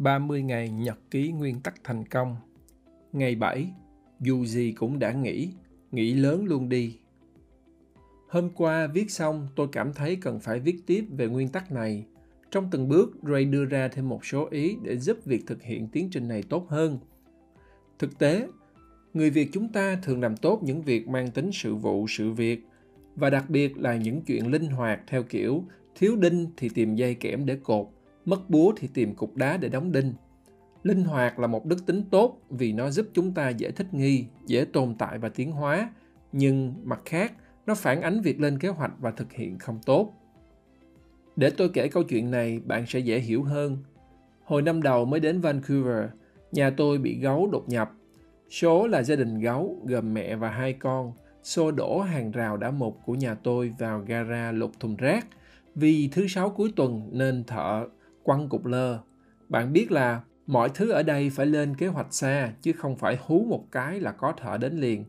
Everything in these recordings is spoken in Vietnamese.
30 ngày nhật ký nguyên tắc thành công. Ngày 7, dù gì cũng đã nghĩ, nghĩ lớn luôn đi. Hôm qua viết xong, tôi cảm thấy cần phải viết tiếp về nguyên tắc này. Trong từng bước, Ray đưa ra thêm một số ý để giúp việc thực hiện tiến trình này tốt hơn. Thực tế, người Việt chúng ta thường làm tốt những việc mang tính sự vụ, sự việc, và đặc biệt là những chuyện linh hoạt theo kiểu thiếu đinh thì tìm dây kẽm để cột, mất búa thì tìm cục đá để đóng đinh. Linh hoạt là một đức tính tốt vì nó giúp chúng ta dễ thích nghi, dễ tồn tại và tiến hóa, nhưng mặt khác, nó phản ánh việc lên kế hoạch và thực hiện không tốt. Để tôi kể câu chuyện này, bạn sẽ dễ hiểu hơn. Hồi năm đầu mới đến Vancouver, nhà tôi bị gấu đột nhập. Số là gia đình gấu gồm mẹ và hai con, xô đổ hàng rào đã mục của nhà tôi vào gara lục thùng rác vì thứ sáu cuối tuần nên thợ quăng cục lơ. Bạn biết là mọi thứ ở đây phải lên kế hoạch xa chứ không phải hú một cái là có thợ đến liền.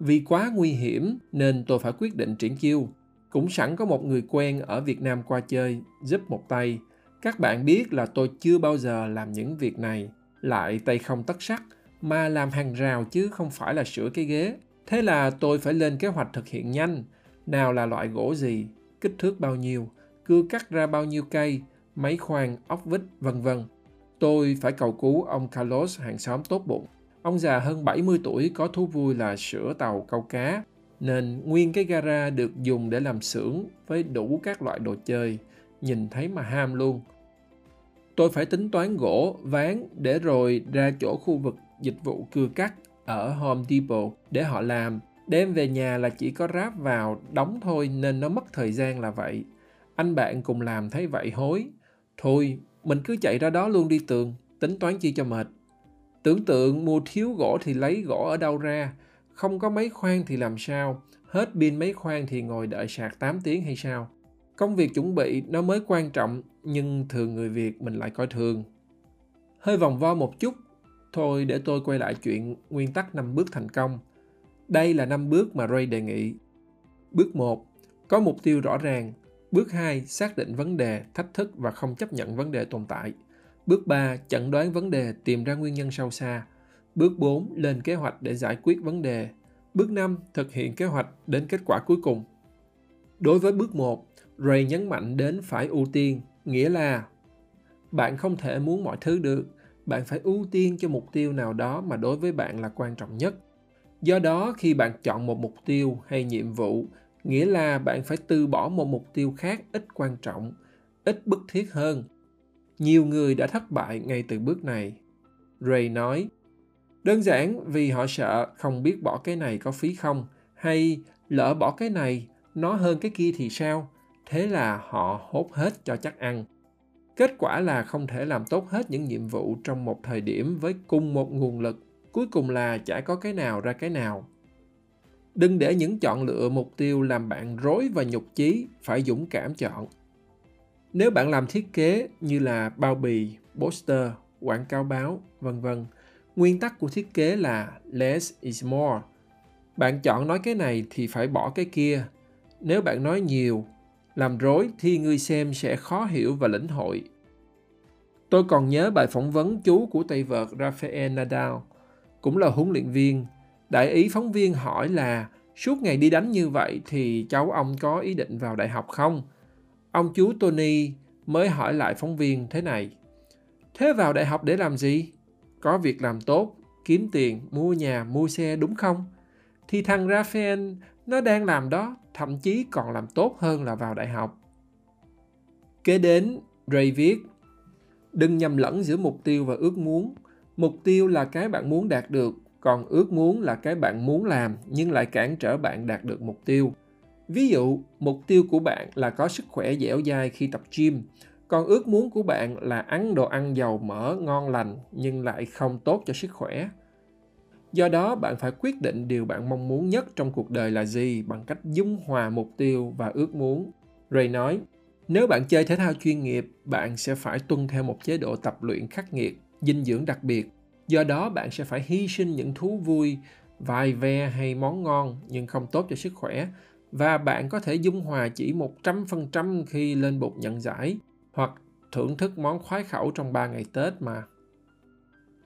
Vì quá nguy hiểm nên tôi phải quyết định triển chiêu. Cũng sẵn có một người quen ở Việt Nam qua chơi giúp một tay. Các bạn biết là tôi chưa bao giờ làm những việc này, lại tay không tất sắc mà làm hàng rào chứ không phải là sửa cái ghế. Thế là tôi phải lên kế hoạch thực hiện nhanh, nào là loại gỗ gì, kích thước bao nhiêu, cưa cắt ra bao nhiêu cây, máy khoan, ốc vít, vân vân. Tôi phải cầu cứu ông Carlos hàng xóm tốt bụng. Ông già hơn 70 tuổi có thú vui là sửa tàu câu cá, nên nguyên cái gara được dùng để làm xưởng với đủ các loại đồ chơi, nhìn thấy mà ham luôn. Tôi phải tính toán gỗ, ván để rồi ra chỗ khu vực dịch vụ cưa cắt ở Home Depot để họ làm. Đem về nhà là chỉ có ráp vào, đóng thôi nên nó mất thời gian là vậy. Anh bạn cùng làm thấy vậy hối. Thôi, mình cứ chạy ra đó luôn đi tường, tính toán chi cho mệt. Tưởng tượng mua thiếu gỗ thì lấy gỗ ở đâu ra, không có máy khoan thì làm sao, hết pin máy khoan thì ngồi đợi sạc 8 tiếng hay sao. Công việc chuẩn bị nó mới quan trọng, nhưng thường người Việt mình lại coi thường. Hơi vòng vo một chút, thôi để tôi quay lại chuyện nguyên tắc 5 bước thành công. Đây là 5 bước mà Ray đề nghị. Bước 1. Có mục tiêu rõ ràng. Bước 2. Xác định vấn đề, thách thức và không chấp nhận vấn đề tồn tại. Bước 3. Chẩn đoán vấn đề, tìm ra nguyên nhân sâu xa. Bước 4. Lên kế hoạch để giải quyết vấn đề. Bước 5. Thực hiện kế hoạch đến kết quả cuối cùng. Đối với bước 1, Ray nhấn mạnh đến phải ưu tiên, nghĩa là bạn không thể muốn mọi thứ được, bạn phải ưu tiên cho mục tiêu nào đó mà đối với bạn là quan trọng nhất. Do đó, khi bạn chọn một mục tiêu hay nhiệm vụ, nghĩa là bạn phải từ bỏ một mục tiêu khác ít quan trọng, ít bức thiết hơn. Nhiều người đã thất bại ngay từ bước này. Ray nói, đơn giản vì họ sợ không biết bỏ cái này có phí không, hay lỡ bỏ cái này, nó hơn cái kia thì sao? Thế là họ hốt hết cho chắc ăn. Kết quả là không thể làm tốt hết những nhiệm vụ trong một thời điểm với cùng một nguồn lực. Cuối cùng là chả có cái nào ra cái nào. Đừng để những chọn lựa mục tiêu làm bạn rối và nhục chí, phải dũng cảm chọn. Nếu bạn làm thiết kế như là bao bì, poster, quảng cáo báo, vân vân, nguyên tắc của thiết kế là less is more. Bạn chọn nói cái này thì phải bỏ cái kia. Nếu bạn nói nhiều, làm rối thì người xem sẽ khó hiểu và lĩnh hội. Tôi còn nhớ bài phỏng vấn chú của tay vợt Rafael Nadal, cũng là huấn luyện viên. Đại ý phóng viên hỏi là suốt ngày đi đánh như vậy thì cháu ông có ý định vào đại học không? Ông chú Tony mới hỏi lại phóng viên thế này. Thế vào đại học để làm gì? Có việc làm tốt, kiếm tiền, mua nhà, mua xe đúng không? Thì thằng Rafael nó đang làm đó, thậm chí còn làm tốt hơn là vào đại học. Kế đến, Ray viết, đừng nhầm lẫn giữa mục tiêu và ước muốn. Mục tiêu là cái bạn muốn đạt được, còn ước muốn là cái bạn muốn làm nhưng lại cản trở bạn đạt được mục tiêu. Ví dụ, mục tiêu của bạn là có sức khỏe dẻo dai khi tập gym, còn ước muốn của bạn là ăn đồ ăn giàu mỡ ngon lành nhưng lại không tốt cho sức khỏe. Do đó, bạn phải quyết định điều bạn mong muốn nhất trong cuộc đời là gì bằng cách dung hòa mục tiêu và ước muốn. Ray nói, nếu bạn chơi thể thao chuyên nghiệp, bạn sẽ phải tuân theo một chế độ tập luyện khắc nghiệt, dinh dưỡng đặc biệt. Do đó, bạn sẽ phải hy sinh những thú vui, vài ve hay món ngon nhưng không tốt cho sức khỏe và bạn có thể dung hòa chỉ 100% khi lên bục nhận giải hoặc thưởng thức món khoái khẩu trong 3 ngày Tết mà.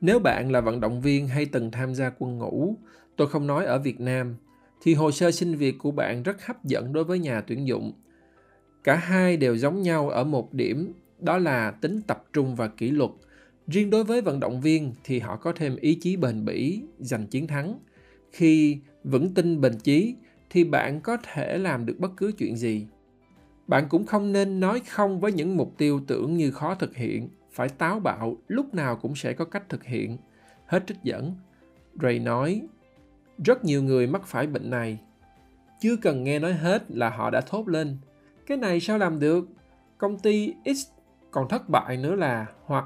Nếu bạn là vận động viên hay từng tham gia quân ngũ, tôi không nói ở Việt Nam, thì hồ sơ xin việc của bạn rất hấp dẫn đối với nhà tuyển dụng. Cả hai đều giống nhau ở một điểm, đó là tính tập trung và kỷ luật. Riêng đối với vận động viên thì họ có thêm ý chí bền bỉ, giành chiến thắng. Khi vững tin bền chí thì bạn có thể làm được bất cứ chuyện gì. Bạn cũng không nên nói không với những mục tiêu tưởng như khó thực hiện, phải táo bạo, lúc nào cũng sẽ có cách thực hiện. Hết trích dẫn. Ray nói, rất nhiều người mắc phải bệnh này. Chưa cần nghe nói hết là họ đã thốt lên. Cái này sao làm được? Công ty X còn thất bại nữa là hoặc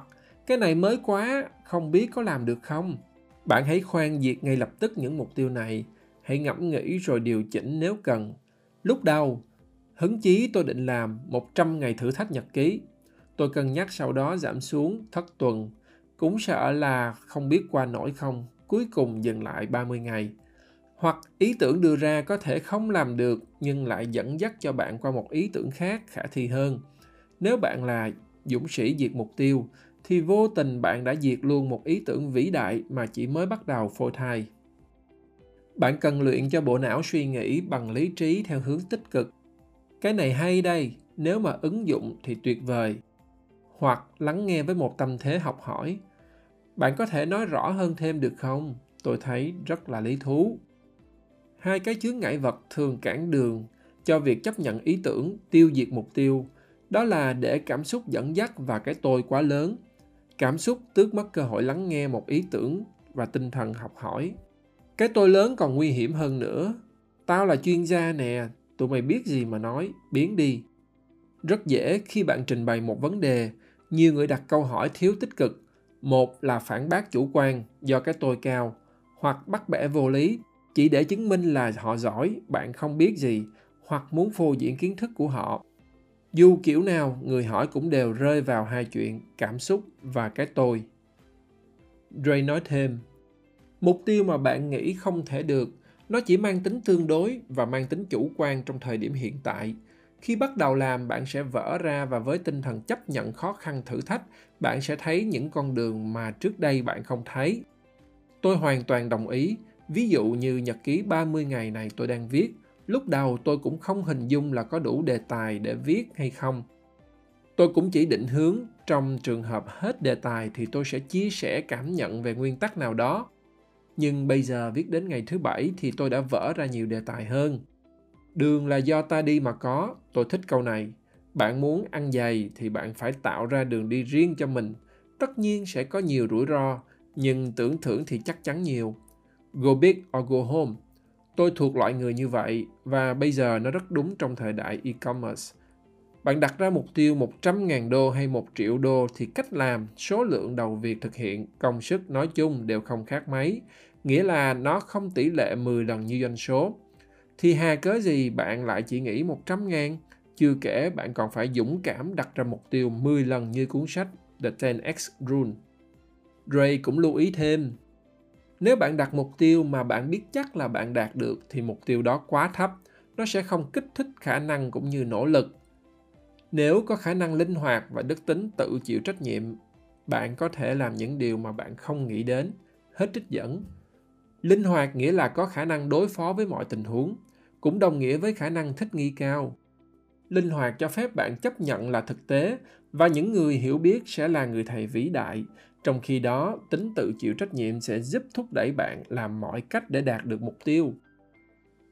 cái này mới quá, không biết có làm được không? Bạn hãy khoan diệt ngay lập tức những mục tiêu này. Hãy ngẫm nghĩ rồi điều chỉnh nếu cần. Lúc đầu, hứng chí tôi định làm 100 ngày thử thách nhật ký. Tôi cân nhắc sau đó giảm xuống thất tuần. Cũng sợ là không biết qua nổi không cuối cùng dừng lại 30 ngày. Hoặc ý tưởng đưa ra có thể không làm được nhưng lại dẫn dắt cho bạn qua một ý tưởng khác khả thi hơn. Nếu bạn là dũng sĩ diệt mục tiêu, thì vô tình bạn đã diệt luôn một ý tưởng vĩ đại mà chỉ mới bắt đầu phôi thai. Bạn cần luyện cho bộ não suy nghĩ bằng lý trí theo hướng tích cực. Cái này hay đây, nếu mà ứng dụng thì tuyệt vời. Hoặc lắng nghe với một tâm thế học hỏi, bạn có thể nói rõ hơn thêm được không? Tôi thấy rất là lý thú. Hai cái chướng ngại vật thường cản đường cho việc chấp nhận ý tưởng tiêu diệt mục tiêu, đó là để cảm xúc dẫn dắt và cái tôi quá lớn. Cảm xúc tước mất cơ hội lắng nghe một ý tưởng và tinh thần học hỏi. Cái tôi lớn còn nguy hiểm hơn nữa. Tao là chuyên gia nè, tụi mày biết gì mà nói, biến đi. Rất dễ khi bạn trình bày một vấn đề, nhiều người đặt câu hỏi thiếu tích cực một là phản bác chủ quan do cái tôi cao, hoặc bắt bẻ vô lý chỉ để chứng minh là họ giỏi, bạn không biết gì, hoặc muốn phô diễn kiến thức của họ. Dù kiểu nào, người hỏi cũng đều rơi vào hai chuyện cảm xúc và cái tôi. Ray nói thêm, mục tiêu mà bạn nghĩ không thể được, nó chỉ mang tính tương đối và mang tính chủ quan trong thời điểm hiện tại – khi bắt đầu làm bạn sẽ vỡ ra và với tinh thần chấp nhận khó khăn thử thách bạn sẽ thấy những con đường mà trước đây bạn không thấy. Tôi hoàn toàn đồng ý. Ví dụ như nhật ký 30 ngày này tôi đang viết lúc đầu tôi cũng không hình dung là có đủ đề tài để viết hay không tôi cũng chỉ định hướng trong trường hợp hết đề tài thì tôi sẽ chia sẻ cảm nhận về nguyên tắc nào đó nhưng bây giờ viết đến ngày thứ bảy thì tôi đã vỡ ra nhiều đề tài hơn Đường là do ta đi mà có, tôi thích câu này. Bạn muốn ăn dày thì bạn phải tạo ra đường đi riêng cho mình. Tất nhiên sẽ có nhiều rủi ro, nhưng tưởng thưởng thì chắc chắn nhiều. Go big or go home. Tôi thuộc loại người như vậy và bây giờ nó rất đúng trong thời đại e-commerce. Bạn đặt ra mục tiêu 100.000 đô hay 1 triệu đô thì cách làm, số lượng đầu việc thực hiện, công sức nói chung đều không khác mấy. Nghĩa là nó không tỷ lệ 10 lần như doanh số thì hà cớ gì bạn lại chỉ nghĩ 100.000? Chưa kể bạn còn phải dũng cảm đặt ra mục tiêu 10 lần như cuốn sách The 10X Rule. Ray cũng lưu ý thêm, nếu bạn đặt mục tiêu mà bạn biết chắc là bạn đạt được thì mục tiêu đó quá thấp, nó sẽ không kích thích khả năng cũng như nỗ lực. Nếu có khả năng linh hoạt và đức tính tự chịu trách nhiệm, bạn có thể làm những điều mà bạn không nghĩ đến. Hết trích dẫn. Linh hoạt nghĩa là có khả năng đối phó với mọi tình huống cũng đồng nghĩa với khả năng thích nghi cao. Linh hoạt cho phép bạn chấp nhận là thực tế và những người hiểu biết sẽ là người thầy vĩ đại. Trong khi đó, tính tự chịu trách nhiệm sẽ giúp thúc đẩy bạn làm mọi cách để đạt được mục tiêu.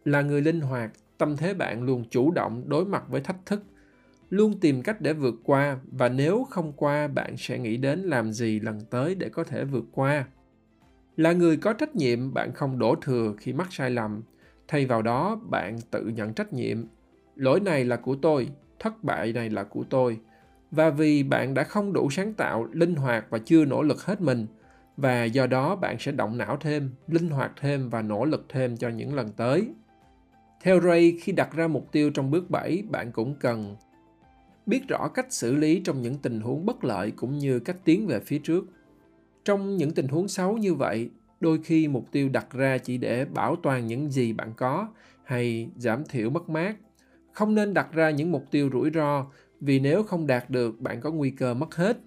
Là người linh hoạt, tâm thế bạn luôn chủ động đối mặt với thách thức, luôn tìm cách để vượt qua và nếu không qua bạn sẽ nghĩ đến làm gì lần tới để có thể vượt qua. Là người có trách nhiệm, bạn không đổ thừa khi mắc sai lầm, thay vào đó bạn tự nhận trách nhiệm lỗi này là của tôi thất bại này là của tôi. Và vì bạn đã không đủ sáng tạo linh hoạt và chưa nỗ lực hết mình và do đó bạn sẽ động não thêm linh hoạt thêm và nỗ lực thêm cho những lần tới. Theo Ray, khi đặt ra mục tiêu trong bước 7, bạn cũng cần biết rõ cách xử lý trong những tình huống bất lợi cũng như cách tiến về phía trước. Trong những tình huống xấu như vậy, đôi khi mục tiêu đặt ra chỉ để bảo toàn những gì bạn có hay giảm thiểu mất mát không nên đặt ra những mục tiêu rủi ro, vì nếu không đạt được, bạn có nguy cơ mất hết.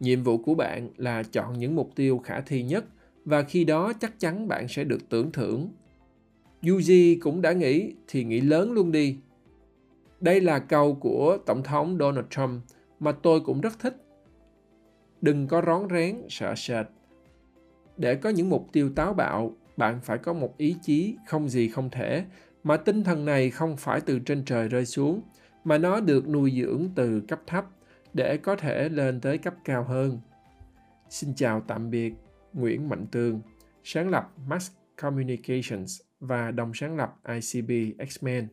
Nhiệm vụ của bạn là chọn những mục tiêu khả thi nhất, và khi đó chắc chắn bạn sẽ được tưởng thưởng. Yuji cũng đã nghĩ, thì nghĩ lớn luôn đi. Đây là câu của tổng thống donald trump, mà tôi cũng rất thích. Đừng có rón rén, sợ sệt. Để có những mục tiêu táo bạo, bạn phải có một ý chí không gì không thể mà tinh thần này không phải từ trên trời rơi xuống, mà nó được nuôi dưỡng từ cấp thấp để có thể lên tới cấp cao hơn. Xin chào tạm biệt, nguyễn mạnh tường, sáng lập Max communications và đồng sáng lập icb x-men.